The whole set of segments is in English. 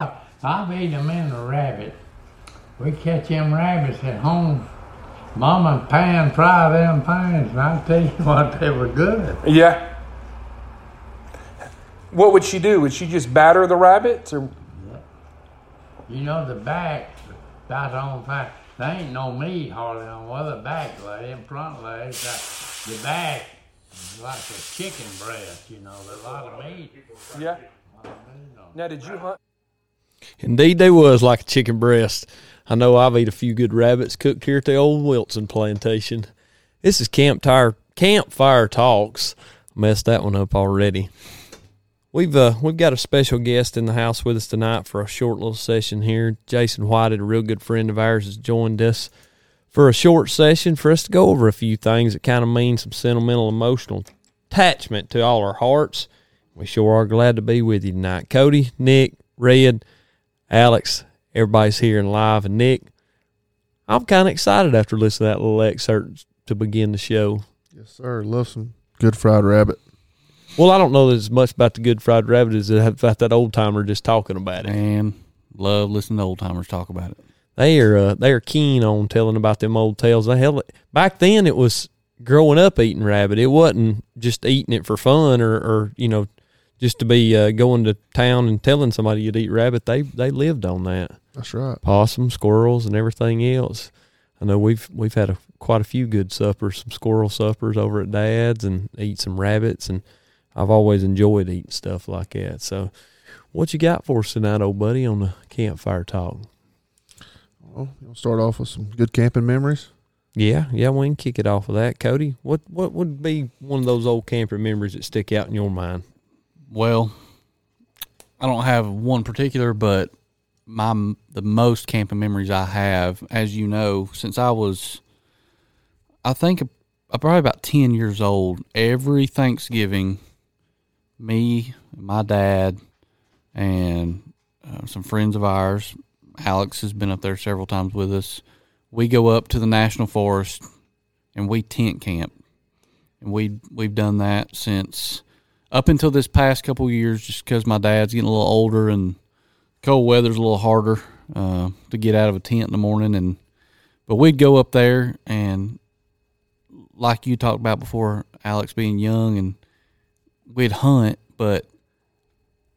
I've eaten them in a rabbit. We catch them rabbits at home. Mama pan fry them pans, and I tell you what, they were good. Yeah. What would she do? Would she just batter the rabbits, or You know the back, that's on fire. There ain't no meat hardly on where the back lay, in front legs. The back is like a chicken breast, you know, there's a lot of meat. yeah? Now, did you hunt? Indeed, they was like a chicken breast. I know I've eat a few good rabbits cooked here at the old Wilson plantation. This is Camp Tire Campfire Talks. Messed that one up already. We've uh, we've got a special guest in the house with us tonight for a short little session here. Jason Whited, a real good friend of ours, has joined us for a short session for us to go over a few things that kind of mean some sentimental, emotional attachment to all our hearts. We sure are glad to be with you tonight. Cody, Nick, Red, Alex, everybody's here and live. And Nick, I'm kind of excited after listening to that little excerpt to begin the show. Yes, sir. Love some good fried rabbit. Well, I don't know as much about the good fried rabbit as about that old timer just talking about it. And love listening to old timers talk about it. They are uh, they are keen on telling about them old tales. They hell back then it was growing up eating rabbit. It wasn't just eating it for fun or, or you know just to be uh, going to town and telling somebody you'd eat rabbit. They they lived on that. That's right. Possum, squirrels, and everything else. I know we've we've had a, quite a few good suppers, some squirrel suppers over at Dad's, and eat some rabbits. And I've always enjoyed eating stuff like that. So, what you got for us tonight, old buddy, on the campfire talk? Well, you'll start off with some good camping memories. Yeah, yeah, we can kick it off with that. Cody, what what would be one of those old camping memories that stick out in your mind? Well, I don't have one particular, but my the most camping memories I have, as you know, since I was, I think, probably about ten years old. Every Thanksgiving, me, my dad, and uh, some friends of ours, Alex has been up there several times with us. We go up to the national forest and we tent camp, and we we've done that since up until this past couple years, just because my dad's getting a little older and cold weather's a little harder uh, to get out of a tent in the morning. And but we'd go up there and, like you talked about before, Alex being young, and we'd hunt. But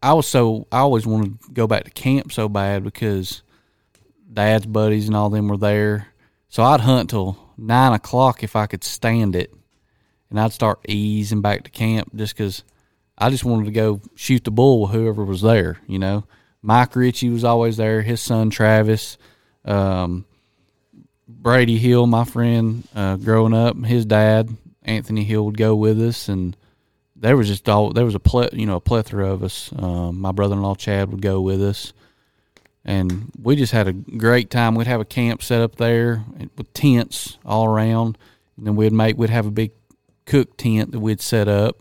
I was so I always wanted to go back to camp so bad because dad's buddies and all them were there. So I'd hunt till nine o'clock if I could stand it, and I'd start easing back to camp just because I just wanted to go shoot the bull with whoever was there. You know, Mike Ritchie was always there. His son Travis, um, Brady Hill, my friend, uh, growing up, his dad Anthony Hill would go with us, and there was just all there was a ple- you know a plethora of us. Um, my brother-in-law Chad would go with us, and we just had a great time. We'd have a camp set up there with tents all around, and then we'd make we'd have a big cook tent that we'd set up,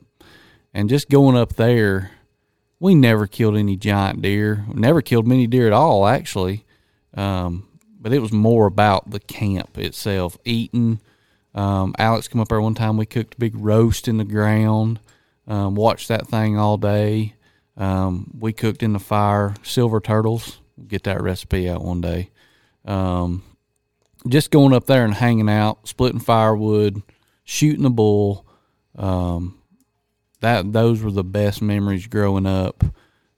and just going up there, we never killed any giant deer. Never killed many deer at all, actually. Um, but it was more about the camp itself, eating. Um, Alex come up there one time. We cooked a big roast in the ground. Um, watched that thing all day. Um, we cooked in the fire silver turtles. Get that recipe out one day. Um, just going up there and hanging out, splitting firewood, shooting a bull. Um, that those were the best memories growing up.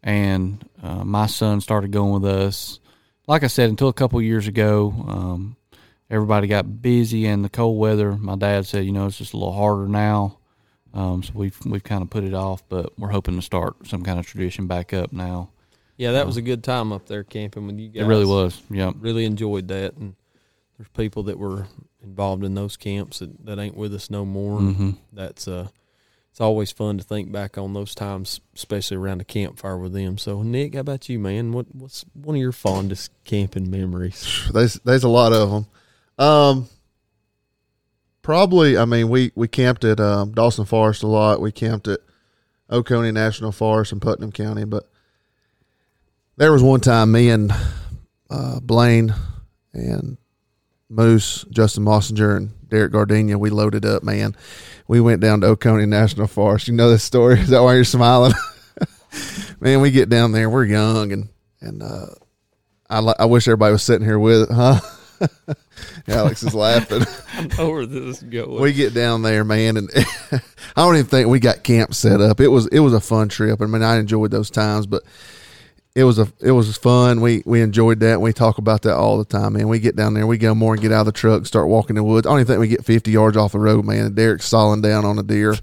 And uh, my son started going with us. Like I said, until a couple years ago, um, everybody got busy and the cold weather. My dad said, you know, it's just a little harder now. Um, so we've we've kind of put it off, but we're hoping to start some kind of tradition back up now. Yeah, that was a good time up there camping with you guys. It really was. Yeah. Really enjoyed that. And there's people that were involved in those camps that, that ain't with us no more. Mhm. That's uh it's always fun to think back on those times, especially around the campfire with them. So Nick, how about you, man? What what's one of your fondest camping memories? There's there's a lot of them. Um, probably. I mean, we we camped at um, Dawson Forest a lot. We camped at Oconee National Forest in Putnam County. But there was one time me and uh, Blaine and Moose, Justin Mossinger, and Derek Gardenia, we loaded up. Man, we went down to Oconee National Forest. You know this story? Is that why you're smiling? man, we get down there. We're young and and uh, I I wish everybody was sitting here with it, huh? Alex is laughing. I know where this is going. we get down there, man, and I don't even think we got camp set up. It was it was a fun trip. I mean, I enjoyed those times, but it was a it was fun. We we enjoyed that. We talk about that all the time, man. We get down there, we go more and get out of the truck, start walking the woods. I don't even think we get fifty yards off the road, man. And Derek's sawing down on a deer,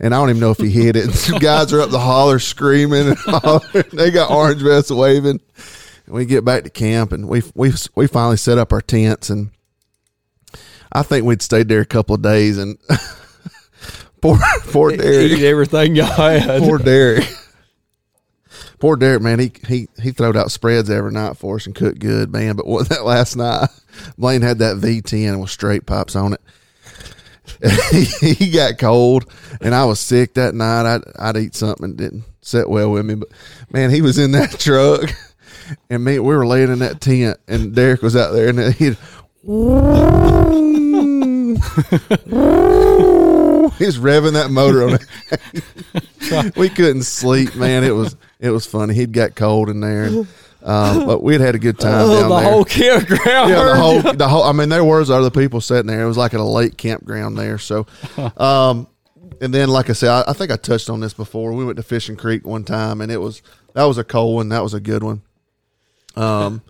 and I don't even know if he hit it. Some guys are up the holler screaming and hollering. They got orange vests waving. And we get back to camp, and we we we finally set up our tents, and I think we'd stayed there a couple of days, and poor poor Derek, everything y'all had. poor Derek. Poor Derek, man, he he he throwed out spreads every night for us and cooked good, man. But what that last night, Blaine had that V10 with straight pipes on it. he, he got cold, and I was sick that night. I'd I'd eat something didn't sit well with me, but man, he was in that truck, and me we were laying in that tent, and Derek was out there, and he'd. He's revving that motor on it. we couldn't sleep, man. It was it was funny. He'd got cold in there, and, um, but we'd had a good time Oh, down the there. whole campground. yeah, the whole the whole. I mean, there was other people sitting there. It was like at a lake campground there. So, um, and then like I said, I, I think I touched on this before. We went to Fishing Creek one time, and it was that was a cold one. That was a good one. Um,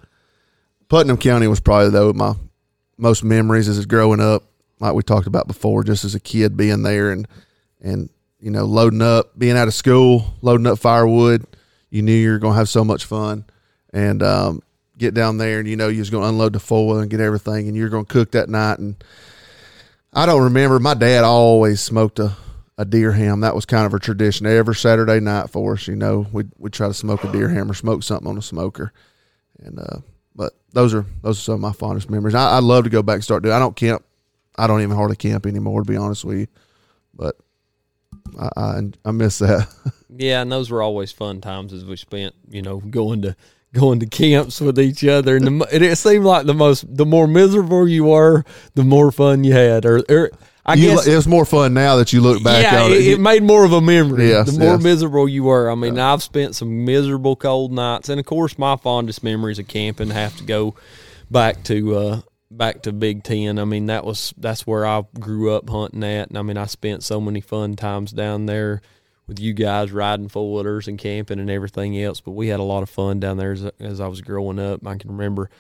Putnam County was probably though my most memories as growing up, like we talked about before, just as a kid being there and and you know loading up, being out of school, loading up firewood. You knew you were going to have so much fun, and um, get down there and you know you was going to unload the foil and get everything, and you're going to cook that night. And I don't remember. My dad always smoked a a deer ham. That was kind of a tradition every Saturday night for us. You know, we'd we'd try to smoke a deer ham or smoke something on a smoker, and uh, but those are those are some of my fondest memories. I, I'd love to go back and start doing. I don't camp. I don't even hardly camp anymore, to be honest with you. But I I, I miss that. Yeah, and those were always fun times as we spent, you know, going to going to camps with each other, and, the, and it seemed like the most the more miserable you were, the more fun you had. Or, or I You guess it's more fun now that you look back yeah, on it, it. it made more of a memory. Yes, the more yes. miserable you were. I mean, I've spent some miserable cold nights, and of course, my fondest memories of camping have to go back to uh, back to Big Ten. I mean, that was that's where I grew up hunting at, and I mean, I spent so many fun times down there with you guys riding four wheelers and camping and everything else. But we had a lot of fun down there as, as I was growing up. I can remember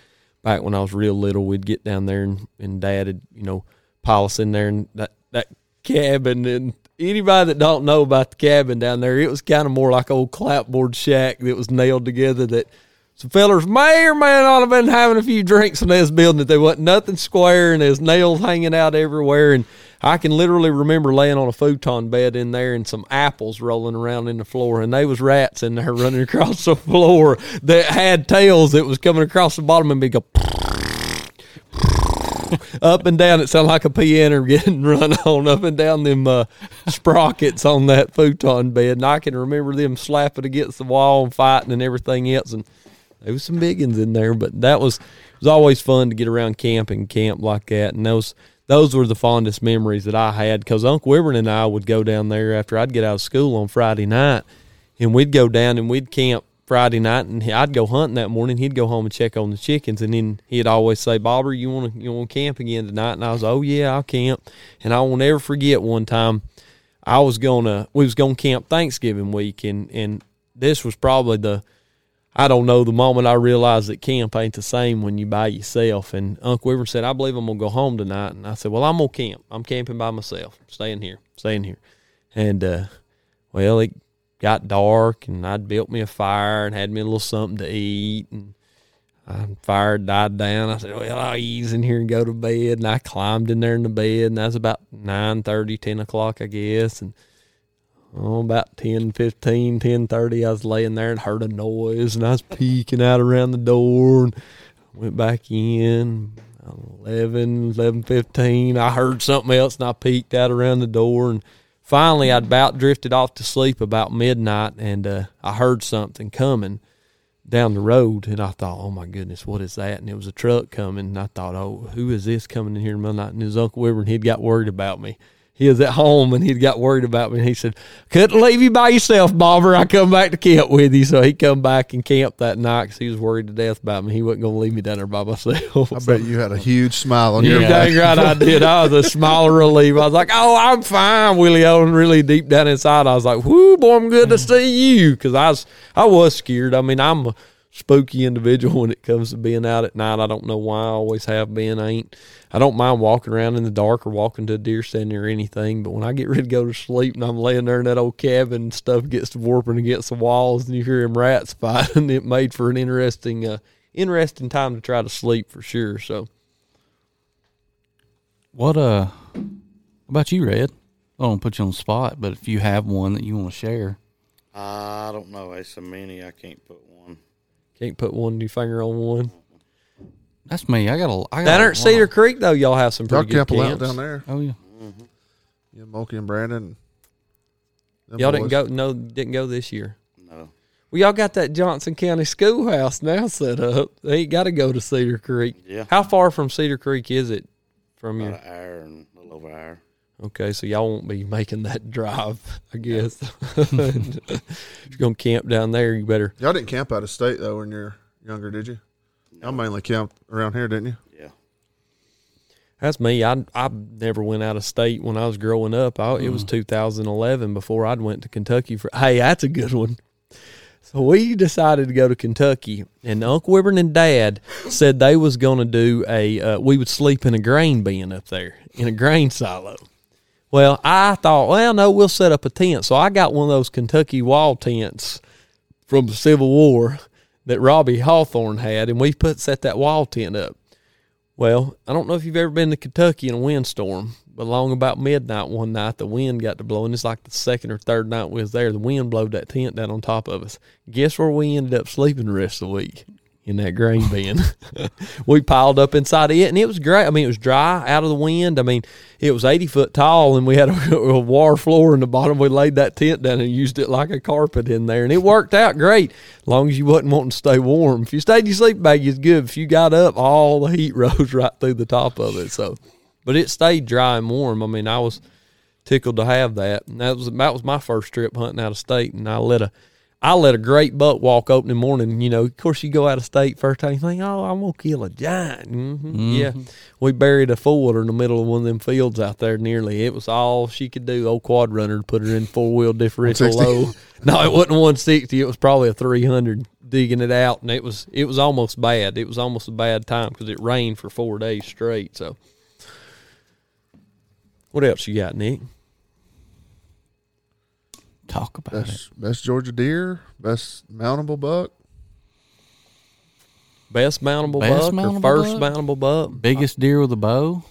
back when I was real little, we'd get down there and, and Dad would you know pile us in there and that that cabin and anybody that don't know about the cabin down there, it was kind of more like old clapboard shack that was nailed together that some fellers may or may not have been having a few drinks in this building that they wasn't nothing square and there's nails hanging out everywhere. And I can literally remember laying on a futon bed in there and some apples rolling around in the floor. And they was rats in there running across the floor that had tails that was coming across the bottom and be go up and down. It sounded like a piano getting run on up and down them uh, sprockets on that futon bed. And I can remember them slapping against the wall and fighting and everything else. And there was some big ones in there, but that was it was always fun to get around camp and camp like that. And those those were the fondest memories that I had because Uncle Wyvern and I would go down there after I'd get out of school on Friday night, and we'd go down and we'd camp Friday night, and I'd go hunting that morning. He'd go home and check on the chickens, and then he'd always say, "Bobber, you want to you want to camp again tonight?" And I was, "Oh yeah, I'll camp." And I won't ever forget one time I was gonna we was gonna camp Thanksgiving week, and and this was probably the I don't know the moment I realized that camp ain't the same when you by yourself. And Uncle Wyvern said, "I believe I'm gonna go home tonight." And I said, "Well, I'm gonna camp. I'm camping by myself, staying here, staying here." And uh, well, it got dark, and I'd built me a fire and had me a little something to eat, and I fire died down. I said, "Well, I'll ease in here and go to bed." And I climbed in there in the bed, and that was about 9:30, 10 o'clock, I guess, and oh, about 10, 15, 10, 30, I was laying there and heard a noise and I was peeking out around the door and went back in. 11, 11, 15. I heard something else and I peeked out around the door and finally I'd about drifted off to sleep about midnight and uh, I heard something coming down the road and I thought, oh my goodness, what is that? And it was a truck coming and I thought, oh, who is this coming in here in the middle of the night? And his Uncle Wyvern, he'd got worried about me. He was at home and he'd got worried about me. And he said, "Couldn't leave you by yourself, Bobber. I come back to camp with you." So he come back and camped that night because he was worried to death about me. He wasn't going to leave me down there by myself. I bet you had a huge smile on your dang face. right I did. I was a smile of relief. I was like, "Oh, I'm fine, Willie O." And really deep down inside, I was like, "Whoo, boy, I'm good to see you." Because I was, I was scared. I mean, I'm spooky individual when it comes to being out at night. I don't know why. I always have been. I ain't. I don't mind walking around in the dark or walking to a deer stand or anything. But when I get ready to go to sleep and I'm laying there in that old cabin and stuff gets to warping against the walls and you hear them rats fighting, it made for an interesting, uh, interesting time to try to sleep for sure. So. What uh, what about you, Red? I don't put you on the spot, but if you have one that you want to share, I don't know. It's so many. I can't put one. Can't put one new finger on one. that's me. I got a. I got Down a there at Cedar lot. Creek, though, y'all have some Y'all pretty good camp a lot camps. down there. Oh yeah. You and Mulkey and Brandon. them Y'all didn't boys. go. No, didn't go this year. No. Well, y'all got that Johnson County schoolhouse now set up. They ain't got to go to Cedar Creek. Yeah. How far from Cedar Creek is it from About you? an hour and a little over an hour. Okay, so y'all won't be making that drive, I guess. if you're gonna camp down there, you better. Y'all didn't camp out of state though when you're younger, did you? Y'all mainly camped around here, didn't you? Yeah. That's me. I I never went out of state when I was growing up. I, It was 2011 before I'd went to Kentucky for. Hey, that's a good one. So we decided to go to Kentucky, and Uncle Wibbern and Dad said they was going to do a. Uh, we would sleep in a grain bin up there in a grain silo. Well, I thought, well, no, we'll set up a tent. So I got one of those Kentucky wall tents from the Civil War that Robbie Hawthorne had, and we put set that wall tent up. Well, I don't know if you've ever been to Kentucky in a windstorm, but along about midnight one night, the wind got to blowing. It's like the second or third night we was there. The wind blowed that tent down on top of us. Guess where we ended up sleeping the rest of the week? In that grain bin. we piled up inside of it, and it was great. I mean, it was dry, out of the wind. I mean, it was 80 foot tall, and we had a, a war floor in the bottom. We laid that tent down and used it like a carpet in there, and it worked out great as long as you wasn't wanting to stay warm. If you stayed in your sleep bag, it's good. If you got up, all the heat rose right through the top of it. So, but it stayed dry and warm. I mean, I was tickled to have that. And that was that was my first trip hunting out of state, and I let a I let a great buck walk opening morning. You know, of course, you go out of state first time, you think, oh, I'm gonna kill a giant. hmm Yeah, we buried a four wheeler in the middle of one of them fields out there. Nearly, it was all she could do. Old quad runner to put her in four wheel differential 160? low. No, it wasn't 160. It was probably a 300 digging it out, and it was it was almost bad. It was almost a bad time because it rained for four days straight. So, what else you got, Nick? Talk about it. Best best Georgia deer, best mountable buck. Best mountable Best buck mountable or first buck? mountable buck? Biggest deer with a bow.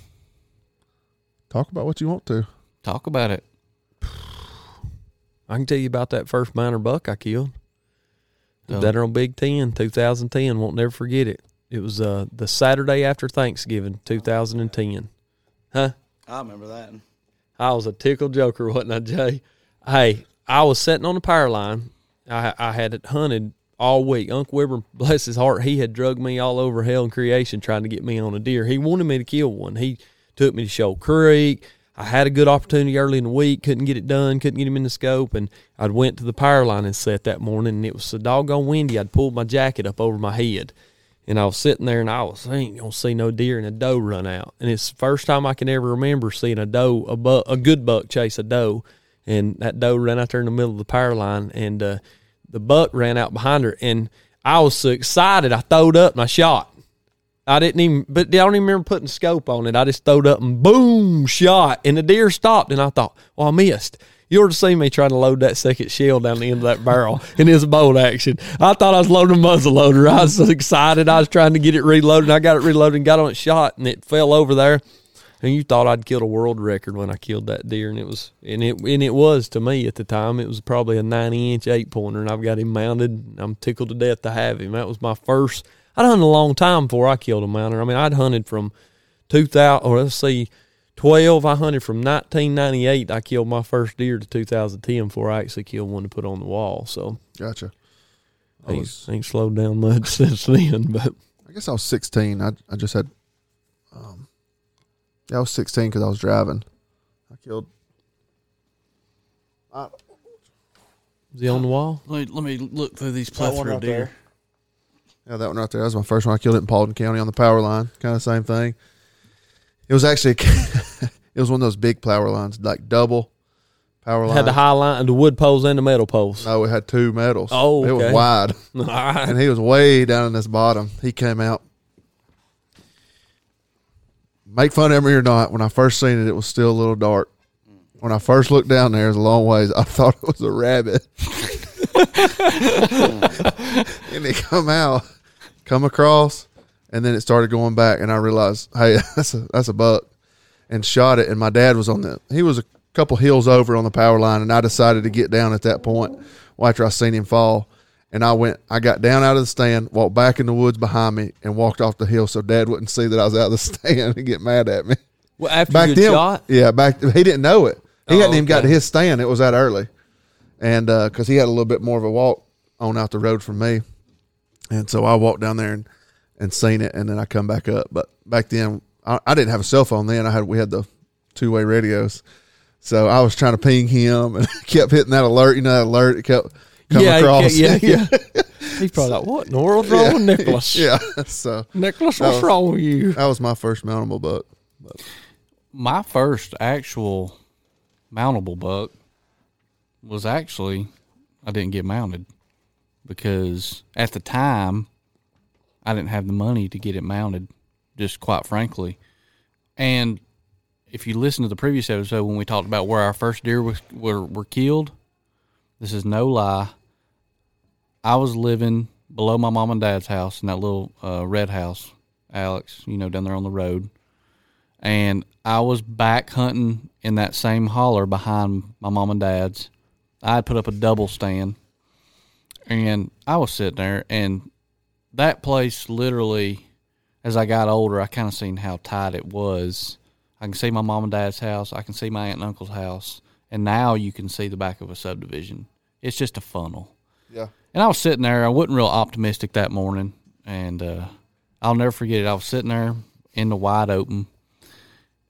Talk about what you want to. Talk about it. I can tell you about that first minor buck I killed. Oh. That on Big Ten, 2010. Won't never forget it. It was uh, the Saturday after Thanksgiving, 2010. Huh? I remember that. I was a tickle joker, wasn't I, Jay? Hey, I was sitting on the power line. I, I had it hunted all week. Uncle Weber, bless his heart, he had drugged me all over hell and creation trying to get me on a deer. He wanted me to kill one. He took me to Shoal Creek. I had a good opportunity early in the week, couldn't get it done, couldn't get him in the scope, and I'd went to the power line and set that morning, and it was so doggone windy. I'd pulled my jacket up over my head, and I was sitting there, and I was I ain't gonna see no deer, and a doe run out, and it's the first time I can ever remember seeing a doe, a buck, a good buck chase a doe, and that doe ran out there in the middle of the power line, and uh, the buck ran out behind her, and I was so excited, I throwed up and I shot. I didn't even, but I don't even remember putting scope on it. I just throwed up and boom, shot, and the deer stopped, and I thought, well, I missed. You ought to see me trying to load that second shell down the end of that barrel in his bolt action. I thought I was loading a muzzle loader. I was so excited. I was trying to get it reloaded. And I got it reloaded and got on it shot, and it fell over there. And you thought I'd killed a world record when I killed that deer, and it was, and it, and it was to me at the time. It was probably a ninety inch eight pointer, and I've got him mounted. I'm tickled to death to have him. That was my first. I'd hunted a long time before I killed a mounter. I mean, I'd hunted from two thousand, or let's see, twelve. I hunted from nineteen ninety eight. I killed my first deer to two thousand ten before I actually killed one to put on the wall. So Gotcha. I ain't, was, ain't slowed down much since then. But I guess I was 16. I I just had, um, yeah, I was 16 because I was driving. I killed Is he on the wall? Let me, let me look through these That one plethora right of deer. there. Yeah, that one right there. That was my first one. I killed it in Paulding County on the power line. Kind of same thing. It was actually it was one of those big power lines, like double power line. Had the high line, the wood poles and the metal poles. No, it had two metals. Oh, it was okay. wide, All right. and he was way down in this bottom. He came out. Make fun of me or not, when I first seen it, it was still a little dark. When I first looked down there, it was a long ways. I thought it was a rabbit. and it come out, come across, and then it started going back, and I realized, hey, that's a that's a buck, and shot it. And my dad was on the he was a couple hills over on the power line, and I decided to get down at that point after I seen him fall. And I went, I got down out of the stand, walked back in the woods behind me, and walked off the hill so Dad wouldn't see that I was out of the stand and get mad at me. Well, after Back you then, shot, yeah, back he didn't know it. He Oh, hadn't even got to his stand. It was that early, and uh, because he had a little bit more of a walk on out the road from me, and so I walked down there and and seen it, and then I come back up. But back then, I, I didn't have a cell phone then. I had we had the two way radios, so I was trying to ping him and kept hitting that alert. You know, that alert it kept coming yeah, across. yeah, yeah, yeah. He's probably like, "What in the world's wrong with Nicholas? yeah. So Nicholas, what's was- wrong with you?" that was my first mountable buck. My first actual mountable buck was actually I didn't get mounted because at the time I didn't have the money to get it mounted, just quite frankly. And if you listen to the previous episode when we talked about where our first deer was, were were killed, this is no lie. I was living below my mom and dad's house in that little uh, red house, Alex, you know, down there on the road. And I was back hunting in that same holler behind my mom and dad's. I had put up a double stand, and I was sitting there, and that place literally, as I got older, I kind of seen how tight it was. I can see my mom and dad's house. I can see my aunt and uncle's house, and now you can see the back of a subdivision. It's just a funnel. Yeah. And I was sitting there. I wasn't real optimistic that morning, and uh, I'll never forget it. I was sitting there in the wide open,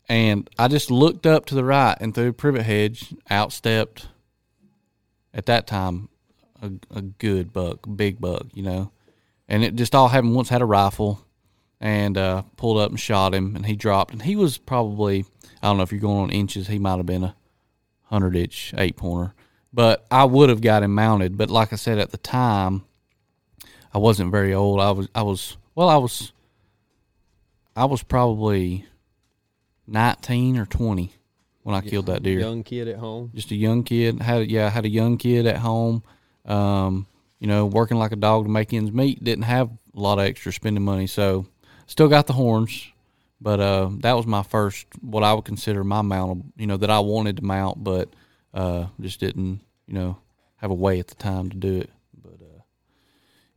and I just looked up to the right, and through a privet hedge, out stepped. At that time, a, a good buck, big buck, you know, and it just all happened. Once had a rifle, and uh, pulled up and shot him, and he dropped, and he was probably I don't know if you're going on inches, he might have been a hundred inch eight pointer, but I would have got him mounted. But like I said at the time, I wasn't very old. I was I was well, I was I was probably nineteen or twenty when I killed that deer Young kid at home. just a young kid. Had yeah, I had a young kid at home. Um, you know, working like a dog to make ends meet. Didn't have a lot of extra spending money, so still got the horns. But uh, that was my first, what I would consider my mount. You know, that I wanted to mount, but uh, just didn't, you know, have a way at the time to do it. But uh,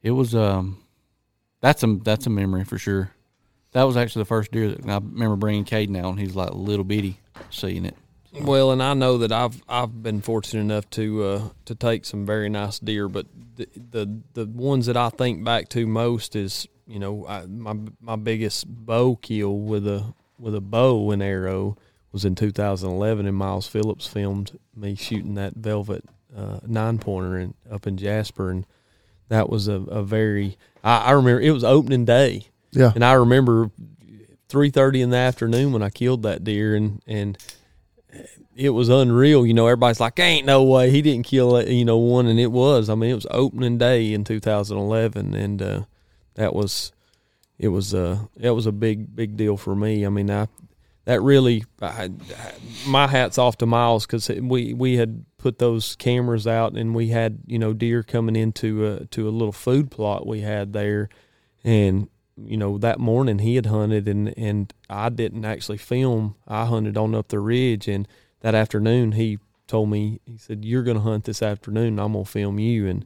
it was um, that's a that's a memory for sure. That was actually the first deer that I remember bringing Caden out, and he's like little bitty, seeing it. Well, and I know that I've I've been fortunate enough to uh, to take some very nice deer, but the, the the ones that I think back to most is you know I, my my biggest bow kill with a with a bow and arrow was in 2011, and Miles Phillips filmed me shooting that velvet uh, nine pointer in, up in Jasper, and that was a, a very I, I remember it was opening day, Yeah. and I remember three thirty in the afternoon when I killed that deer, and and it was unreal. You know, everybody's like, "Ain't no way he didn't kill it," you know one, and it was. I mean, it was opening day in 2011, and uh, that was it was uh it was a big big deal for me. I mean, I that really I, my hats off to Miles because we we had put those cameras out and we had you know deer coming into a to a little food plot we had there, and you know that morning he had hunted and and I didn't actually film. I hunted on up the ridge and that afternoon he told me he said you're going to hunt this afternoon. I'm going to film you and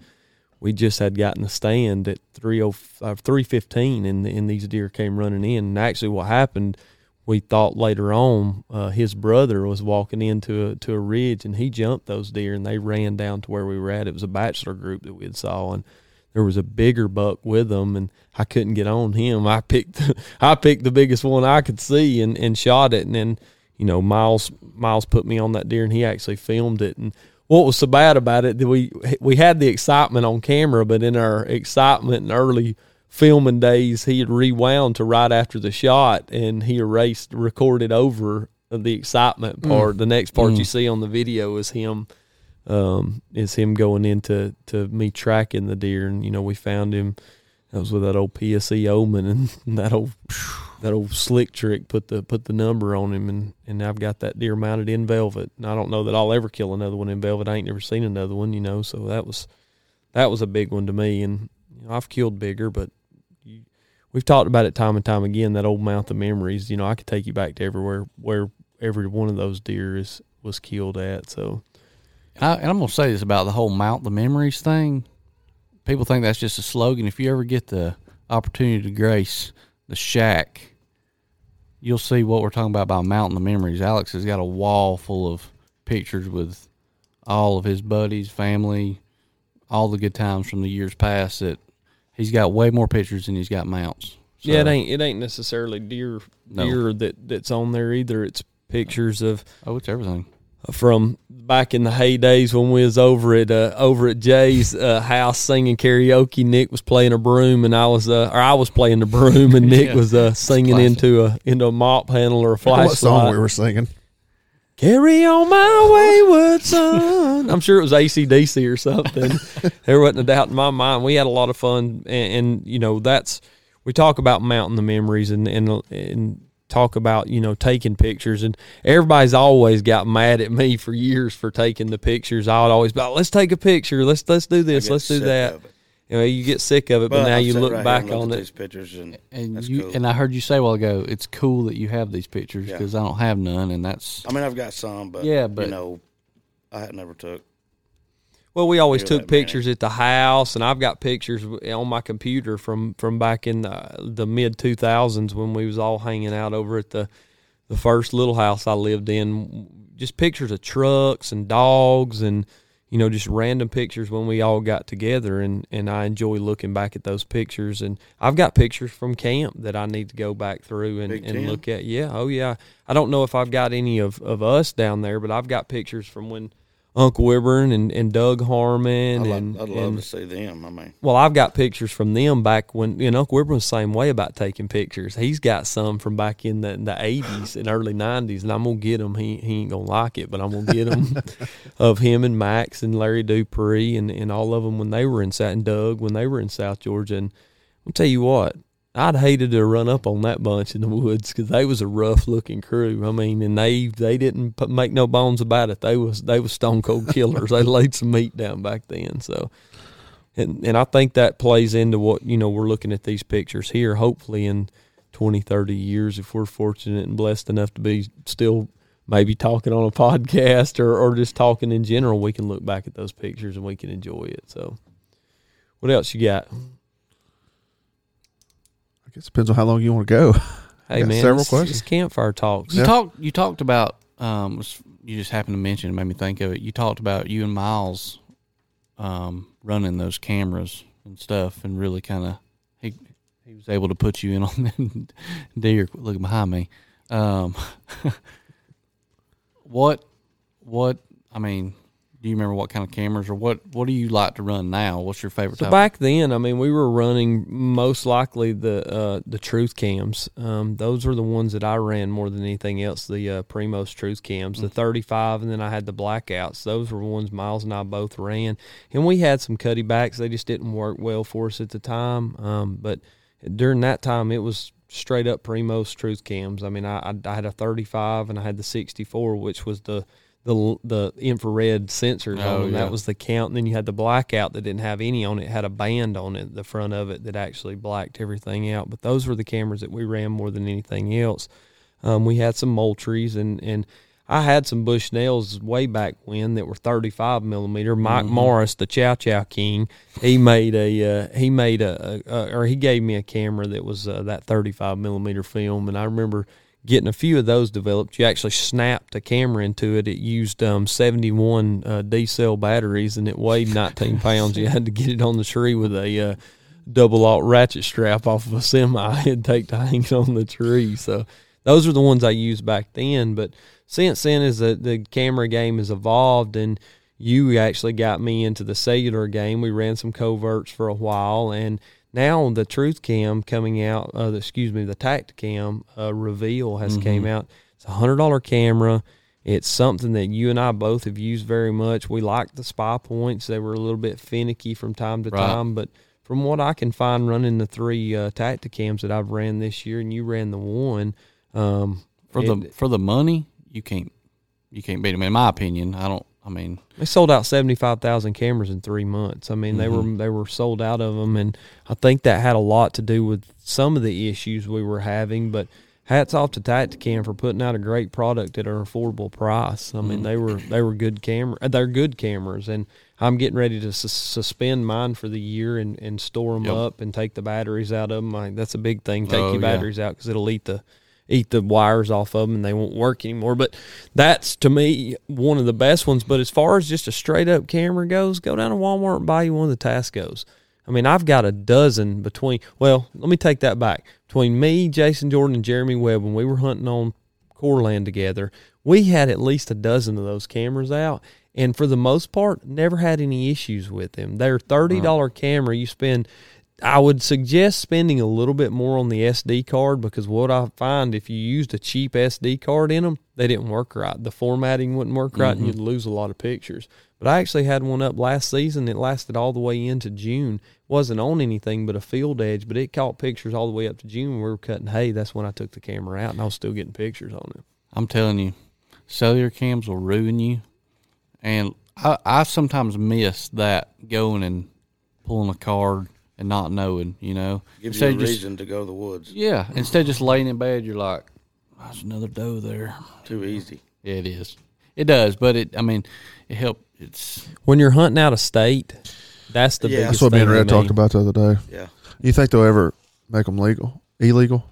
we just had gotten the stand at 30 uh, 315 and and these deer came running in and actually what happened we thought later on uh, his brother was walking into a to a ridge and he jumped those deer and they ran down to where we were at. It was a bachelor group that we had saw and there was a bigger buck with them and I couldn't get on him. I picked I picked the biggest one I could see and and shot it and then you know Miles Miles put me on that deer and he actually filmed it. And what was so bad about it that we we had the excitement on camera, but in our excitement and early filming days, he had rewound to right after the shot, and he erased, recorded over the excitement part. The next part you see on the video is him, um, is him going into to me tracking the deer, and you know we found him. That was with that old PSE Omen and that old that old slick trick put the put the number on him and and I've got that deer mounted in velvet. And I don't know that I'll ever kill another one in velvet. I ain't never seen another one, you know. So that was that was a big one to me. And you know, I've killed bigger, but we've talked about it time and time again. That old mount of memories. You know, I could take you back to everywhere where every one of those deer is was killed at. So I, and I'm gonna say this about the whole mount the memories thing. People think that's just a slogan. If you ever get the opportunity to grace the shack, you'll see what we're talking about by mounting the memories. Alex has got a wall full of pictures with all of his buddies, family, all the good times from the years past. That he's got way more pictures than he's got mounts. yeah, it ain't it ain't necessarily deer No. deer that that's on there either. It's pictures of Oh, it's everything. from back in the heydays when we was over at uh, over at Jay's uh, house singing karaoke. Nick was playing a broom and I was uh, or I was playing the broom and Nick Yeah. was uh, singing into a into a mop handle or a flashlight. What song we were singing? Carry on my wayward son. I'm sure it was ACDC or something. there wasn't a doubt in my mind. We had a lot of fun, and, and you know that's we talk about mounting the memories and and and talk about you know taking pictures and everybody's always got mad at me for years for taking the pictures. I would always be like, let's take a picture. Let's let's do this. Let's do that. Of it. You know, you get sick of it, but, But now I've you look right back and looked on at it. These pictures and, And that's you cool. and I heard you say a while ago, it's cool that you have these pictures Yeah. because I don't have none, and that's I mean, I've got some, but Yeah, but- you know, I had never took. Well, we always took that many. pictures at the house, and I've got pictures on my computer from from back in the, the mid two thousands when we was all hanging out over at the the first little house I lived in. Just pictures of trucks and dogs, and you know, just random pictures when we all got together, and and I enjoy looking back at those pictures. And I've got pictures from camp that I need to go back through and, and look at. Yeah, oh yeah. I don't know if I've got any of of us down there, but I've got pictures from when. Uncle Wibburn and, and Doug Harmon I'd, and, love, I'd love and to see them. I mean, well, I've got pictures from them back when you know Uncle Wibburn was the same way about taking pictures. He's got some from back in the the eighties and early nineties, and I'm gonna get them. He he ain't gonna like it, but I'm gonna get them of him and Max and Larry Dupree and, and all of them when they were in South and Doug when they were in South Georgia. And I'll tell you what, I'd hated to run up on that bunch in the woods because they was a rough looking crew. I mean, and they they didn't put, make no bones about it. They was they was stone cold killers. they laid some meat down back then. So, and and I think that plays into what you know we're looking at these pictures here. Hopefully, in 20, 30 years, if we're fortunate and blessed enough to be still maybe talking on a podcast or or just talking in general, we can look back at those pictures and we can enjoy it. So, what else you got? I guess it depends on how long you want to go. Hey man, several it's, questions. it's campfire talks. You Yeah. talked. You talked about. Um, you just happened to mention. It made me think of it. You talked about you and Miles, um, running those cameras and stuff, and really kind of he he was able to put you in on them deer. Looking behind me. Um, what what I mean. Do you remember what kind of cameras or what what do you like to run now? What's your favorite? So type? back then, I mean, we were running most likely the uh, the truth cams. Um, those were the ones that I ran more than anything else. The uh, Primos truth cams, the 35, and then I had the blackouts. Those were ones Miles and I both ran, and we had some Cuddebacks. They just didn't work well for us at the time. Um, but during that time, it was straight up Primos truth cams. I mean, I, I, I had a 35 and I had the 64, which was the the the infrared sensors Oh, on them. yeah. That was the count. And then you had the blackout that didn't have any on it. it. Had a band on it, the front of it that actually blacked everything out. But those were the cameras that we ran more than anything else. Um, we had some Moultries and and I had some Bushnells way back when that were 35 millimeter. Mike Morris, the Chow Chow King, he made a uh, he made a, a, a or he gave me a camera that was uh, that 35 millimeter film, and I remember getting a few of those developed. You actually snapped a camera into it. It used um, 71 uh, D cell batteries, and it weighed 19 pounds. You had to get it on the tree with a uh, double alt ratchet strap off of a semi and take to hang it on the tree. So those are the ones I used back then. But since then, as the, the camera game has evolved and you actually got me into the cellular game. We ran some coverts for a while, and now the Truth Cam coming out. Uh, the, excuse me, the Tacticam uh, reveal has came out. It's a hundred dollar camera. It's something that you and I both have used very much. We like the spy points; they were a little bit finicky from time to Right. time, but from what I can find, running the three uh, Tacticams that I've ran this year, and you ran the one. Um, For the for the money, you can't you can't beat them. In my opinion, I don't. I mean, They sold out seventy five thousand cameras in three months. I mean, they were they were sold out of them, and I think that had a lot to do with some of the issues we were having. But hats off to Tacticam for putting out a great product at an affordable price. I mean, they were they were good camera. uh, They're good cameras, and I'm getting ready to sus- suspend mine for the year and, and store them Yep. up and take the batteries out of them. I, that's a big thing. Take Oh, your yeah. batteries out because it'll eat the eat the wires off of them and they won't work anymore. But that's to me one of the best ones. But as far as just a straight up camera goes, go down to Walmart and buy you one of the Tascos. I mean, I've got a dozen between. Well, let me take that back. Between me, Jason Jordan, and Jeremy Webb, when we were hunting on Coreland together, we had at least a dozen of those cameras out. And for the most part, never had any issues with them. They're thirty dollar camera. You spend I would suggest spending a little bit more on the SD card because what I find if you used a cheap SD card in them, they didn't work right. The formatting wouldn't work right, and mm-hmm. you'd lose a lot of pictures. But I actually had one up last season. It lasted all the way into June. wasn't on anything but a field edge, but it caught pictures all the way up to June. We were cutting hay. That's when I took the camera out, and I was still getting pictures on it. I'm telling you, cellular cams will ruin you. And I, I sometimes miss that going and pulling a card and not knowing, you know. Gives you a just- reason to go to the woods. Yeah, instead of just laying in bed, you're like, ah, "There's another doe there." Too easy. Yeah, it is. It does, but it. I mean, it help. It's When you're hunting out of state, that's the Yeah. biggest. That's what me and thing Red talked me. about the other day. Yeah. You think they'll ever make them legal, illegal?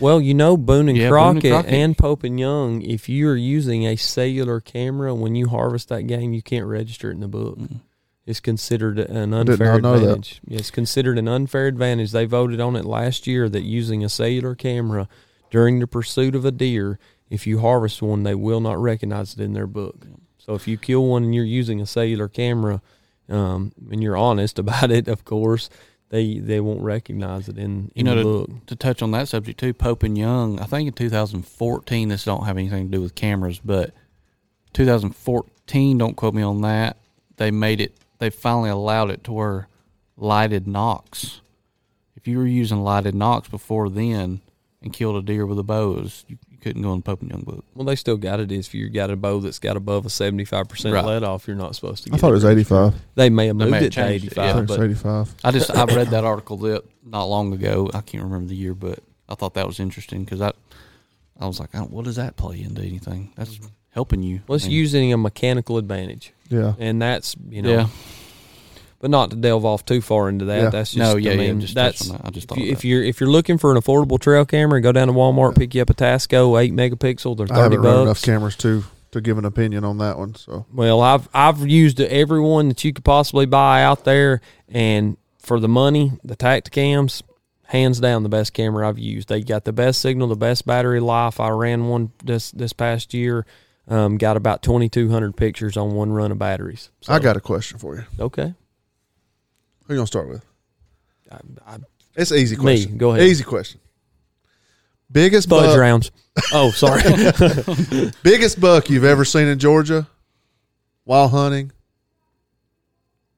Well, you know, Boone and, Yeah, Boone and Crockett, Crockett. and Pope and Young, if you're using a cellular camera when you harvest that game, you can't register it in the book. Mm-hmm. It's considered an did unfair not know that. advantage. It's considered an unfair advantage. They voted on it last year that using a cellular camera during the pursuit of a deer, if you harvest one, they will not recognize it in their book. So if you kill one and you're using a cellular camera, um, and you're honest about it, of course, they they won't recognize it in, you in know the to, book. to touch on that subject too. Pope and Young, I think in 2014. This don't have anything to do with cameras, but 2014. Don't quote me on that. They made it. They finally allowed it to where lighted nocks. If you were using lighted nocks before then and killed a deer with a bow, it was, you, you couldn't go in the Pope and Young book. Well, they still got it. If you got a bow that's got above a seventy-five percent Right. let off, you're not supposed to. I thought it was 85. They may have They moved may have it to changed it, eighty-five, yeah. I think it's but 85. I just I read that article that not long ago. I can't remember the year, but I thought that was interesting because I I was like, I don't- what does that play into anything? That's helping you. let's I mean, using a mechanical advantage, Yeah. and that's you know. Yeah. But not to delve off too far into that. Yeah. That's just No, yeah, I yeah, mean, just that's on that. I just if, you, if you're if you're looking for an affordable trail camera, go down to Walmart, pick you up a Tasco eight megapixel. They're I thirty haven't run enough bucks. cameras to to give an opinion on that one. So Well, I've I've used every one that you could possibly buy out there, and for the money, the Tacticams, hands down the best camera I've used. They got the best signal, the best battery life. I ran one this this past year, um, got about twenty two hundred pictures on one run of batteries. So, I got a question for you. okay. Who you gonna start with? I, I, It's an easy Me, question. go ahead. Easy question. Biggest fudge buck, rounds. Oh, sorry. biggest buck you've ever seen in Georgia while hunting,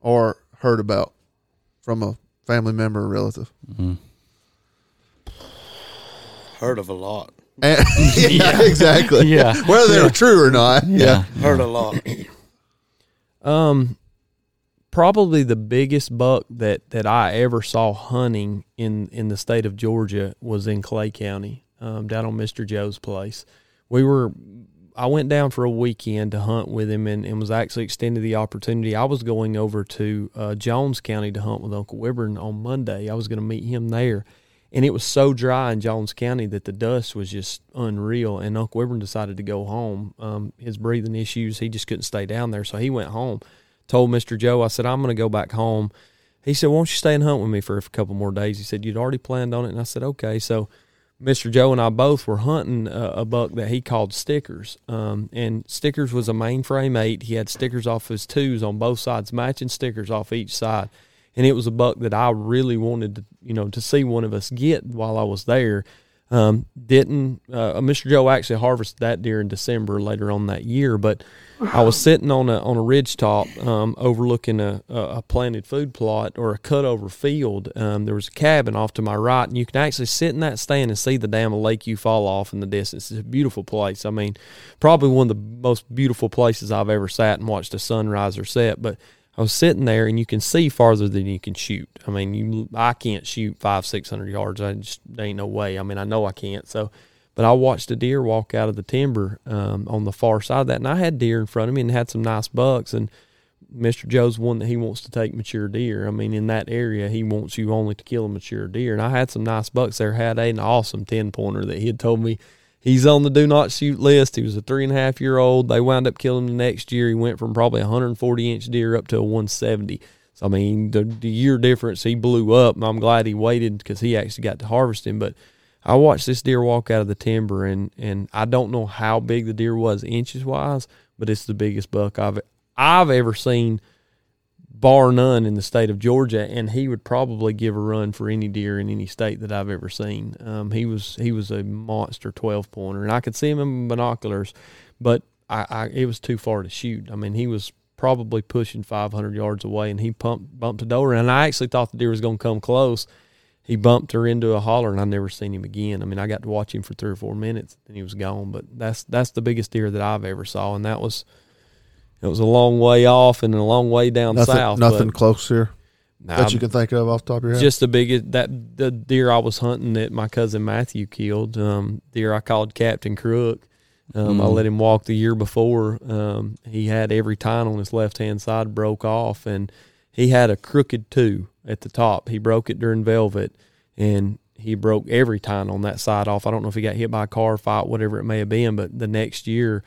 or heard about from a family member or relative. Heard of a lot. And- yeah, exactly. Yeah. whether they were true or not. Yeah. Heard a lot. Um, probably the biggest buck that that I ever saw hunting in in the state of Georgia was in Clay County, um, down on Mister Joe's place. We were. I went down for a weekend to hunt with him and, and was actually extended the opportunity. I was going over to uh, Jones County to hunt with Uncle Wyvern on Monday. I was going to meet him there. And it was so dry in Jones County that the dust was just unreal. And Uncle Wyvern decided to go home. Um, his breathing issues, he just couldn't stay down there. So he went home. Told Mr. Joe, I said, I'm going to go back home. He said, Won't you stay and hunt with me for a couple more days? He said, You'd already planned on it. And I said, Okay. So Mr. Joe and I both were hunting a, a buck that he called Stickers. Um, and Stickers was a mainframe eight. He had stickers off his twos on both sides, matching stickers off each side. And it was a buck that I really wanted to, you know, to see one of us get while I was there. Um, didn't uh, Mr. Joe actually harvested that deer in December later on that year, but I was sitting on a on a ridge top um, overlooking a, a, planted food plot or a cutover field. Um, there was a cabin off to my right, and you can actually sit in that stand and see the dam of Lake Eufaula off in the distance. It's a beautiful place. I mean, probably one of the most beautiful places I've ever sat and watched a sunrise or set. But I was sitting there, and you can see farther than you can shoot. I mean, you I can't shoot five six hundred yards. I just there ain't no way. I mean, I know I can't. So. But I watched a deer walk out of the timber um, on the far side of that, and I had deer in front of me and had some nice bucks. And Mr. Joe's one that he wants to take mature deer. I mean, in that area, he wants you only to kill a mature deer. And I had some nice bucks there. Had an awesome ten pointer that he had told me he's on the do not shoot list. He was a three and a half year old. They wound up killing him the next year. He went from probably a 140 inch deer up to a 170. So I mean, the, the year difference, he blew up. I'm glad he waited because he actually got to harvest him. But I watched this deer walk out of the timber, and and I don't know how big the deer was inches wise, but it's the biggest buck I've I've ever seen, bar none, in the state of Georgia. And he would probably give a run for any deer in any state that I've ever seen. Um, he was he was a monster twelve pointer, and I could see him in binoculars, but I, I it was too far to shoot. I mean, he was probably pushing 500 yards away, and he pumped bumped a door, and I actually thought the deer was going to come close he bumped her into a holler and I never seen him again. I mean, I got to watch him for three or four minutes and he was gone. But that's that's the biggest deer that I've ever saw, and that was it was a long way off and a long way down Nothing, south. nothing close here nah, that you can think of off the top of your head. just the biggest that the deer I was hunting that my cousin Matthew killed. Um, deer I called Captain Crook. Um, I Mm. let him walk the year before. Um, he had every tine on his left hand side broke off, and he had a crooked two at the top. He broke it during velvet, and he broke every tine on that side off. I don't know if he got hit by a car fight, whatever it may have been, but the next year,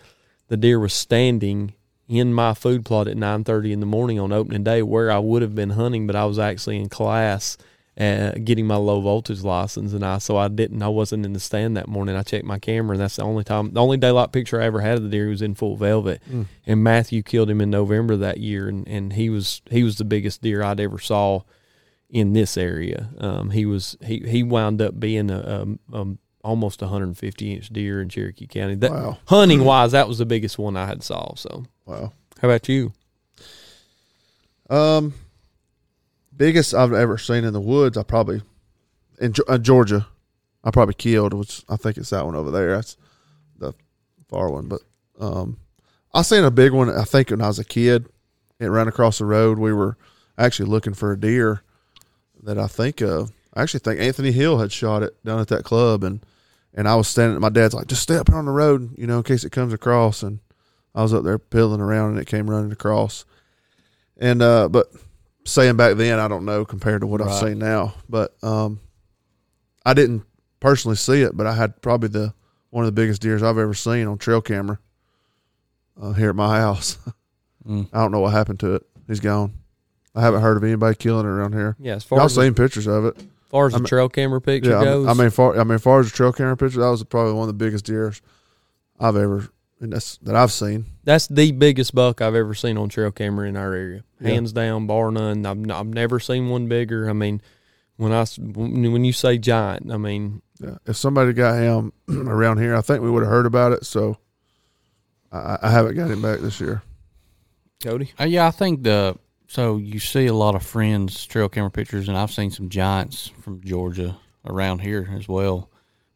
the deer was standing in my food plot at nine thirty in the morning on opening day, where I would have been hunting, but I was actually in class. Uh, getting my low voltage license, and I so I didn't, I wasn't in the stand that morning. I checked my camera, and that's the only time, the only daylight picture I ever had of the deer he was in full velvet. And Matthew killed him in November that year, and, and he was he was the biggest deer I'd ever saw in this area. Um, he was he he wound up being a, a, a almost 150 inch deer in Cherokee County. That Wow. hunting wise, that was the biggest one I had saw. So wow. how about you? Um, biggest I've ever seen in the woods. I probably in Ge- uh, Georgia. I probably killed, which I think it's that one over there. That's the far one. But um, I seen a big one. I think when I was a kid, it ran across the road. We were actually looking for a deer that I think of. I actually think Anthony Hill had shot it down at that club, and and I was standing. My dad's like, just stay up here on the road, you know, in case it comes across. And I was up there piddling around, and it came running across. And uh, but saying back then, I don't know compared to what I've Right. seen now. But um, I didn't personally see it, but I had probably the one of the biggest deers I've ever seen on trail camera uh, here at my house. Mm. I don't know what happened to it. He's gone. I haven't heard of anybody killing it around here. Yeah, as far Y'all as the, seen pictures of it? Far as the I mean- trail camera picture Yeah, I goes, mean, I mean, far, I mean, far as the trail camera picture, that was probably one of the biggest deer I've ever and that's that I've seen. That's the biggest buck I've ever seen on trail camera in our area, Yeah. hands down, bar none. I've n- I've never seen one bigger. I mean, when I s- when when you say giant, I mean Yeah, if somebody got him around here, I think we would have heard about it. So I, I haven't got him back this year. Cody. Uh, yeah, I think the so you see a lot of friends trail camera pictures, and I've seen some giants from Georgia around here as well.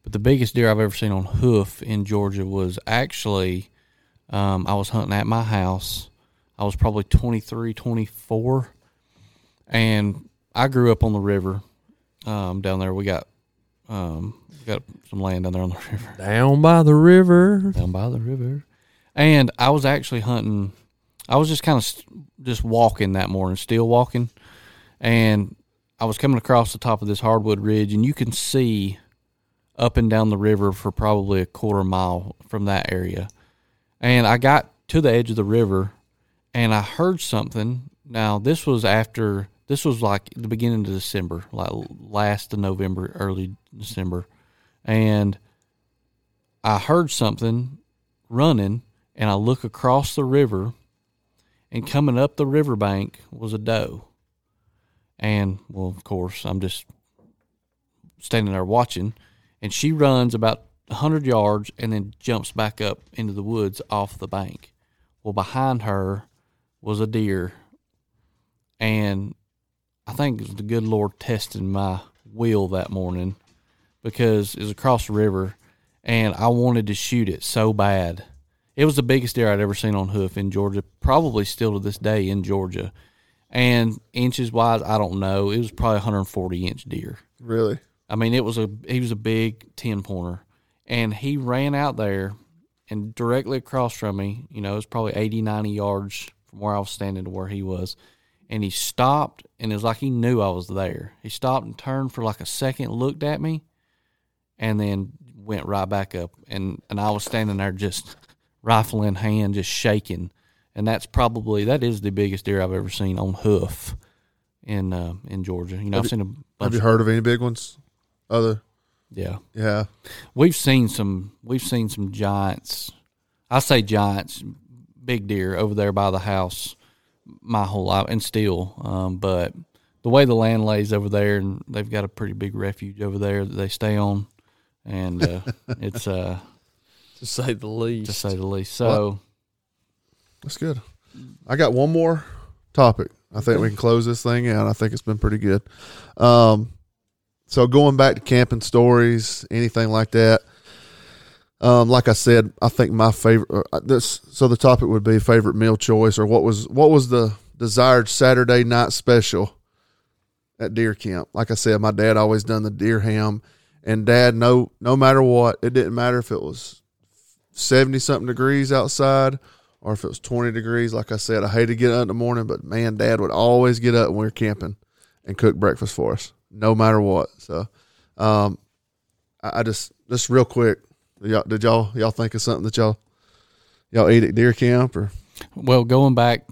But the biggest deer I've ever seen on hoof in Georgia was actually um, I was hunting at my house. I was probably 23, 24, and I grew up on the river um, down there. We got um, we got some land down there on the river Down by the river. down by the river. And I was actually hunting. I was just kind of st- just walking that morning, still walking, and I was coming across the top of this hardwood ridge, and you can see up and down the river for probably a quarter mile from that area. And I got to the edge of the river, and I heard something. Now this was after this was like the beginning of December, like last of November, early December, and I heard something running, and I look across the river, and coming up the riverbank was a doe. And well, of course, I'm just standing there watching, and she runs about a hundred yards and then jumps back up into the woods off the bank. Well, behind her was a deer, and I think it was the good Lord testing my will that morning because it was across the river, and I wanted to shoot it so bad. It was the biggest deer I'd ever seen on hoof in Georgia, probably still to this day in Georgia. And inches wise, I don't know. It was probably 140 inch deer. Really? I mean, it was a he was a big ten pointer, and he ran out there, and directly across from me, you know, it was probably 80, 90 yards from where I was standing to where he was, and he stopped, and it was like he knew I was there. He stopped and turned for like a second, looked at me, and then went right back up, and and I was standing there just rifle in hand, just shaking, and that's probably that is the biggest deer I've ever seen on hoof in uh, in Georgia. You know, I've seen a Have you heard of any big ones? Other? yeah. Yeah. We've seen some. We've seen some giants. I say giants, big deer over there by the house, my whole life, and still. Um, but the way the land lays over there, and they've got a pretty big refuge over there that they stay on, and uh, it's uh, to say the least. to say the least. So That's good. I got one more topic. I think we can close this thing out. I think it's been pretty good. Um, so going back to camping stories, anything like that. Um, like I said, I think my favorite. Uh, this so the topic would be favorite meal choice or what was what was the desired Saturday night special at deer camp. Like I said, my dad always done the deer ham, and dad no no matter what, it didn't matter if it was seventy something degrees outside or if it was 20 degrees. Like I said, I hate to get up in the morning, but man, dad would always get up when we were camping and cook breakfast for us, no matter what. So, um, I, I just, just real quick, y'all, did y'all, y'all think of something that y'all, y'all eat at deer camp or? Well, going back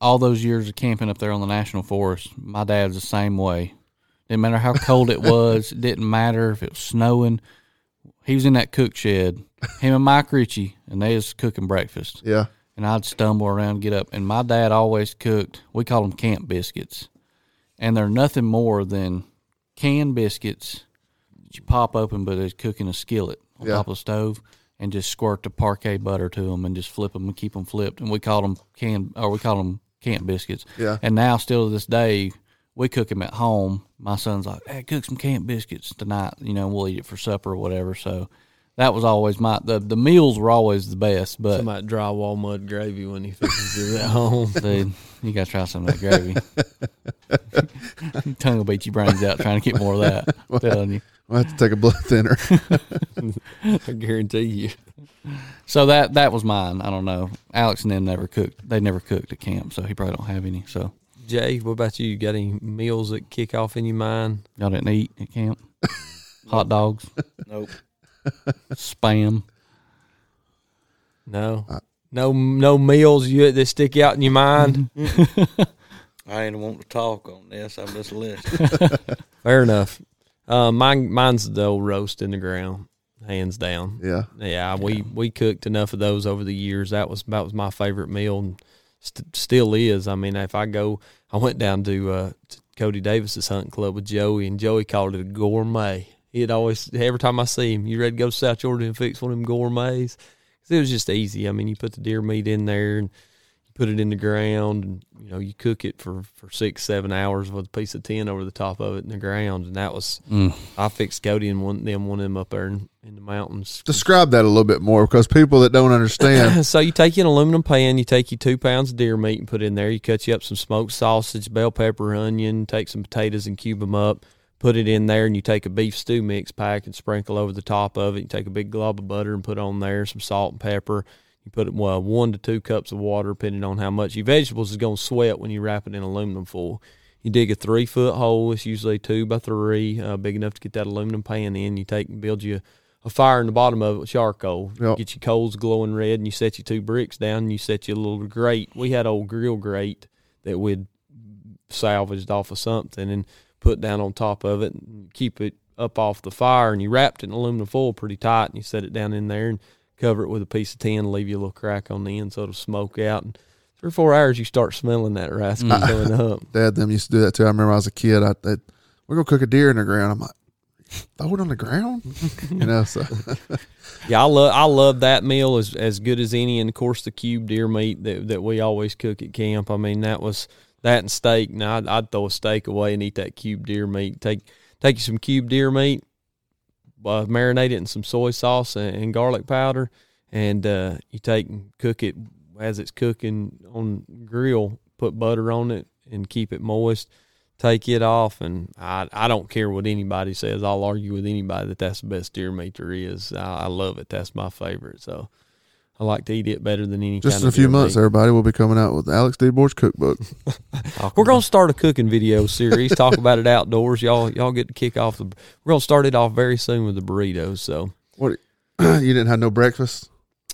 all those years of camping up there on the national forest, my dad's the same way. Didn't matter how cold it was. it didn't matter if it was snowing. He was in that cook shed, him and Mike Ritchie, and they was cooking breakfast. Yeah. And I'd stumble around, get up, and my dad always cooked. We call them camp biscuits, and they're nothing more than canned biscuits that you pop open, but it's cooking a skillet on Yeah. top of the stove, and just squirt the Parkay butter to them, and just flip them and keep them flipped. And we call them canned, or we call them camp biscuits. Yeah. And now, still to this day, we cook them at home. My son's like, "Hey, cook some camp biscuits tonight." You know, we'll eat it for supper or whatever. So that was always my the the meals were always the best, but Some of that drywall mud gravy when he fixes it at home. Dude, you gotta try some of that gravy. Tongue will beat your brains out trying to get more of that. I'm telling you. I'll have to take a blood thinner. I guarantee you. So that that was mine. I don't know. Alex and them never cooked. They never cooked at camp, so he probably don't have any. So Jay, what about you? You got any meals that kick off in your mind? y'all didn't eat at camp. Hot dogs, Nope. spam. No. No no meals you that stick out in your mind? I ain't want to talk on this. I'm just listening. Fair enough. Uh, mine mine's the old roast in the ground, hands down. yeah. Yeah, we we cooked enough of those over the years. That was that was my favorite meal, and st- still is. I mean, if I go, I went down to, uh, to Cody Davis's hunting club with Joey, and Joey called it a gourmet. He'd always every time I see him, you ready to go to South Georgia and fix one of them gourmets? 'Cause it was just easy. I mean, you put the deer meat in there and put it in the ground, and you know you cook it for for six seven hours with a piece of tin over the top of it in the ground, and that was Mm. I fixed Cody and one them one of them up there in, in the mountains. Describe that a little bit more because people that don't understand. so you take you an aluminum pan, you take you two pounds of deer meat and put in there. You cut you up some smoked sausage, bell pepper, onion. Take some potatoes and cube them up. Put it in there, and you take a beef stew mix pack and sprinkle over the top of it. You take a big glob of butter and put on there some salt and pepper. Put well one to two cups of water, depending on how much your vegetables is going to sweat when you wrap it in aluminum foil. You dig a three foot hole. It's usually two by three, uh, big enough to get that aluminum pan in. You take and build you a fire in the bottom of it with charcoal. Yep. Get your coals glowing red, and you set your two bricks down, and you set your little grate. We had old grill grate that we'd salvaged off of something and put down on top of it, and keep it up off the fire, and you wrapped it in aluminum foil pretty tight, and you set it down in there and cover it with a piece of tin, leave you a little crack on the end so it'll smoke out. And three or four hours, you start smelling that rascal going up. Dad them used to do that too. I remember I was a kid. I they'd, we're gonna cook a deer in the ground. I'm like, throw it on the ground, you know. So Yeah, I love I love that meal as as good as any, and of course the cube deer meat that that we always cook at camp. I mean that was that and steak. Now I'd, I'd throw a steak away and eat that cube deer meat. Take take you some cube deer meat, uh, marinate it in some soy sauce and, and garlic powder, and uh, you take and cook it as it's cooking on grill. Put butter on it and keep it moist. Take it off, and I I don't care what anybody says. I'll argue with anybody that that's the best deer meat there is. I, I love it. That's my favorite. So I like to eat it better than any. just in a few months, meat. everybody will be coming out with Alex D. Board's cookbook. We're gonna start a cooking video series. talk about it outdoors. Y'all y'all get to kick off the. We're gonna start it off very soon with the burritos. So What you didn't have no breakfast?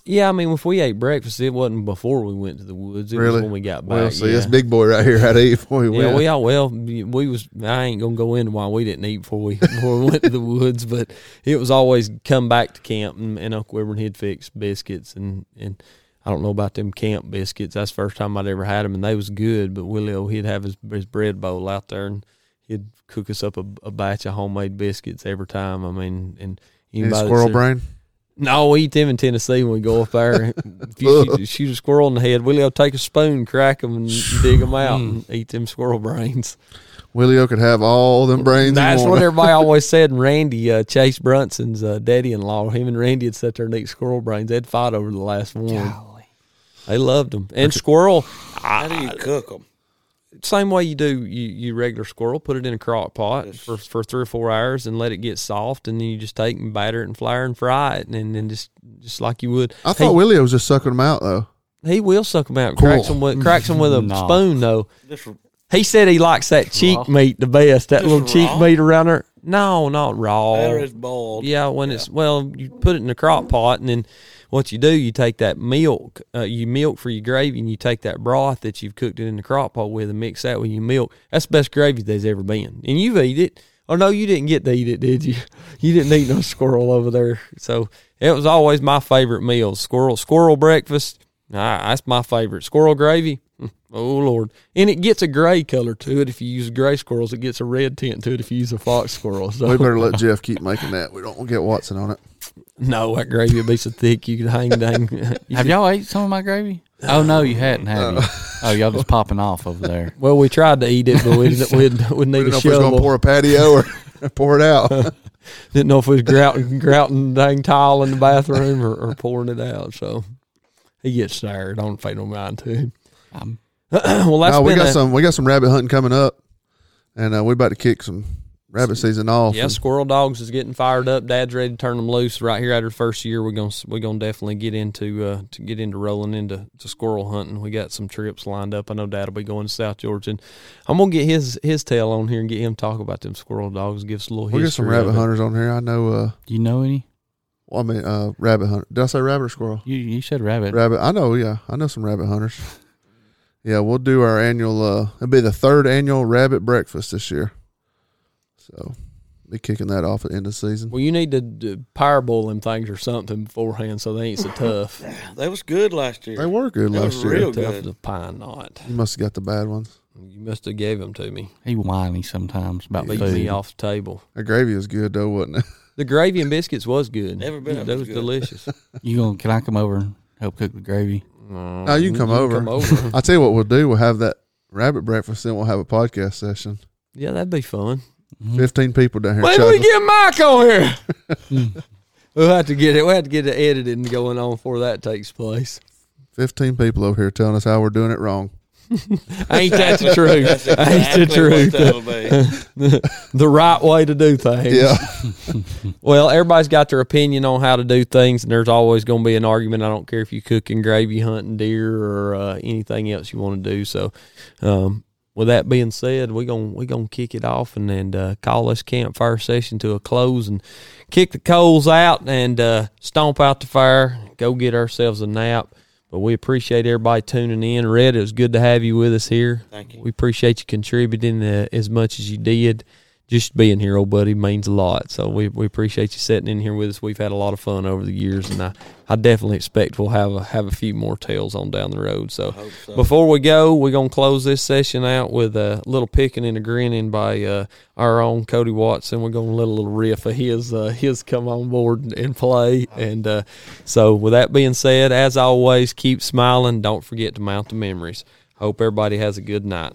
Yeah, I mean, if we ate breakfast, it wasn't before we went to the woods. It Really? was when we got back. Well, see, yeah. this big boy right here had to eat before he Yeah, went. we all well. We was. I ain't gonna go into why we didn't eat before we before we went to the woods, but it was always come back to camp and, and Uncle Wilbur he'd fix biscuits and and I don't know about them camp biscuits. That's the first time I'd ever had them, and they was good. But Willie O he'd have his his bread bowl out there and he'd cook us up a, a batch of homemade biscuits every time. I mean, and Any anybody that's squirrel brain? No, we eat them in Tennessee when we go up there. if you shoot, shoot a squirrel in the head, Willie will take a spoon, crack them, and dig them out, and eat them squirrel brains. Willie O could have all them brains. That's what everybody always said. And Randy, uh, Chase Brunson's uh, daddy-in-law, him and Randy had sit there and eat squirrel brains. They'd fight over the last one. They loved them. And squirrel, How do you cook them? Same way you do you, you regular squirrel, put it in a crock pot for, for three or four hours and let it get soft, and then you just take and batter it and flour and fry it, and then just just like you would. I thought He- Willie was just sucking them out though. He will suck them out. Cool. Cracks them with cracks them with a No. spoon though. Just He said he likes that cheek Raw. meat the best. That Just little cheek raw? meat around there. No, not raw. batter is boiled. Yeah, when it's well, you put it in a crock pot, and then what you do, you take that milk, uh, you milk for your gravy, and you take that broth that you've cooked it in the crock pot with, and mix that with your milk. That's the best gravy there's ever been, and you've eat it. Oh no, you didn't get to eat it, did you? You didn't eat no squirrel over there. So it was always my favorite meal. Squirrel, squirrel breakfast. Ah, that's my favorite. Squirrel gravy. mm, Oh Lord, and it gets a gray color to it if you use gray squirrels. It gets a red tint to it if you use a fox squirrel. So We better let Jeff keep making that. We don't want to get Watson on it. No, that gravy would be so thick you could hang dang. you Have could- y'all ate some of my gravy? Oh no, you hadn't, have you? Oh, y'all just popping off over there. Well, we tried to eat it, but we didn't, we'd, we'd We didn't know a if we was going to shovel. pour a patio or pour it out. Didn't know if we was grouting, grouting dang tile in the bathroom or, or pouring it out. So he gets tired. I don't pay no mind to him. Um, well, that's no, we been got a, some. We got some rabbit hunting coming up, and uh, we about to kick some rabbit season off. Yeah, And squirrel dogs is getting fired up. Dad's ready to turn them loose right here after the first year. We're gonna we're gonna definitely get into uh, to get into rolling into to squirrel hunting. We got some trips lined up. I know Dad'll be going to South Georgia, and I'm gonna get his his tail on here and get him to talk about them squirrel dogs. Give us a little history. we got history. some rabbit hunters on here. I know. Uh, do you know any? well, I mean, uh, rabbit hunter. Did I say rabbit or squirrel? You you said rabbit. Rabbit. I know. Yeah, I know some rabbit hunters. Yeah, we'll do our annual. Uh, it'll be the third annual rabbit breakfast this year. So, be kicking that off at the end of the season. Well, you need to d- power boil them things or something beforehand so they ain't so tough. That was good last year. They were good That last was year. real tough good. as a pine knot. You must have got the bad ones. You must have gave them to me. He whiny sometimes about Beat food. me off the table. The gravy was good though, wasn't it? The gravy and biscuits was good. Every bit of that it was was good. delicious. You gonna? Can I come over and help cook the gravy? no, you can mm, come over. Come over. I'll tell you what we'll do. We'll have that rabbit breakfast, then we'll have a podcast session. yeah, that'd be fun. Fifteen people down here. When do we chuckling. get Mike on here? we'll have to get it. We'll have to get the editing going on before that takes place. Fifteen people over here telling us how we're doing it wrong. Ain't that the truth? That's Ain't exactly the truth? what be. the right way to do things. Yeah. Well, everybody's got their opinion on how to do things, and there's always going to be an argument. I don't care if you cooking gravy, hunting deer, or uh, anything else you want to do. So, um, with that being said, we're gonna we gonna kick it off and and uh, call this campfire session to a close and kick the coals out and uh, stomp out the fire. Go get ourselves a nap. But we appreciate everybody tuning in. Red, it was good to have you with us here. Thank you. We appreciate you contributing uh, as much as you did. Just being here, old buddy, means a lot. So we, we appreciate you sitting in here with us. We've had a lot of fun over the years, and I, I definitely expect we'll have a, have a few more tales on down the road. So, so. before we go, we're gonna close this session out with a little picking and a grinning by uh, our own Cody Watson. We're gonna let a little riff of his uh, his come on board and, and play. And uh, so, with that being said, as always, keep smiling. Don't forget to mount the memories. Hope everybody has a good night.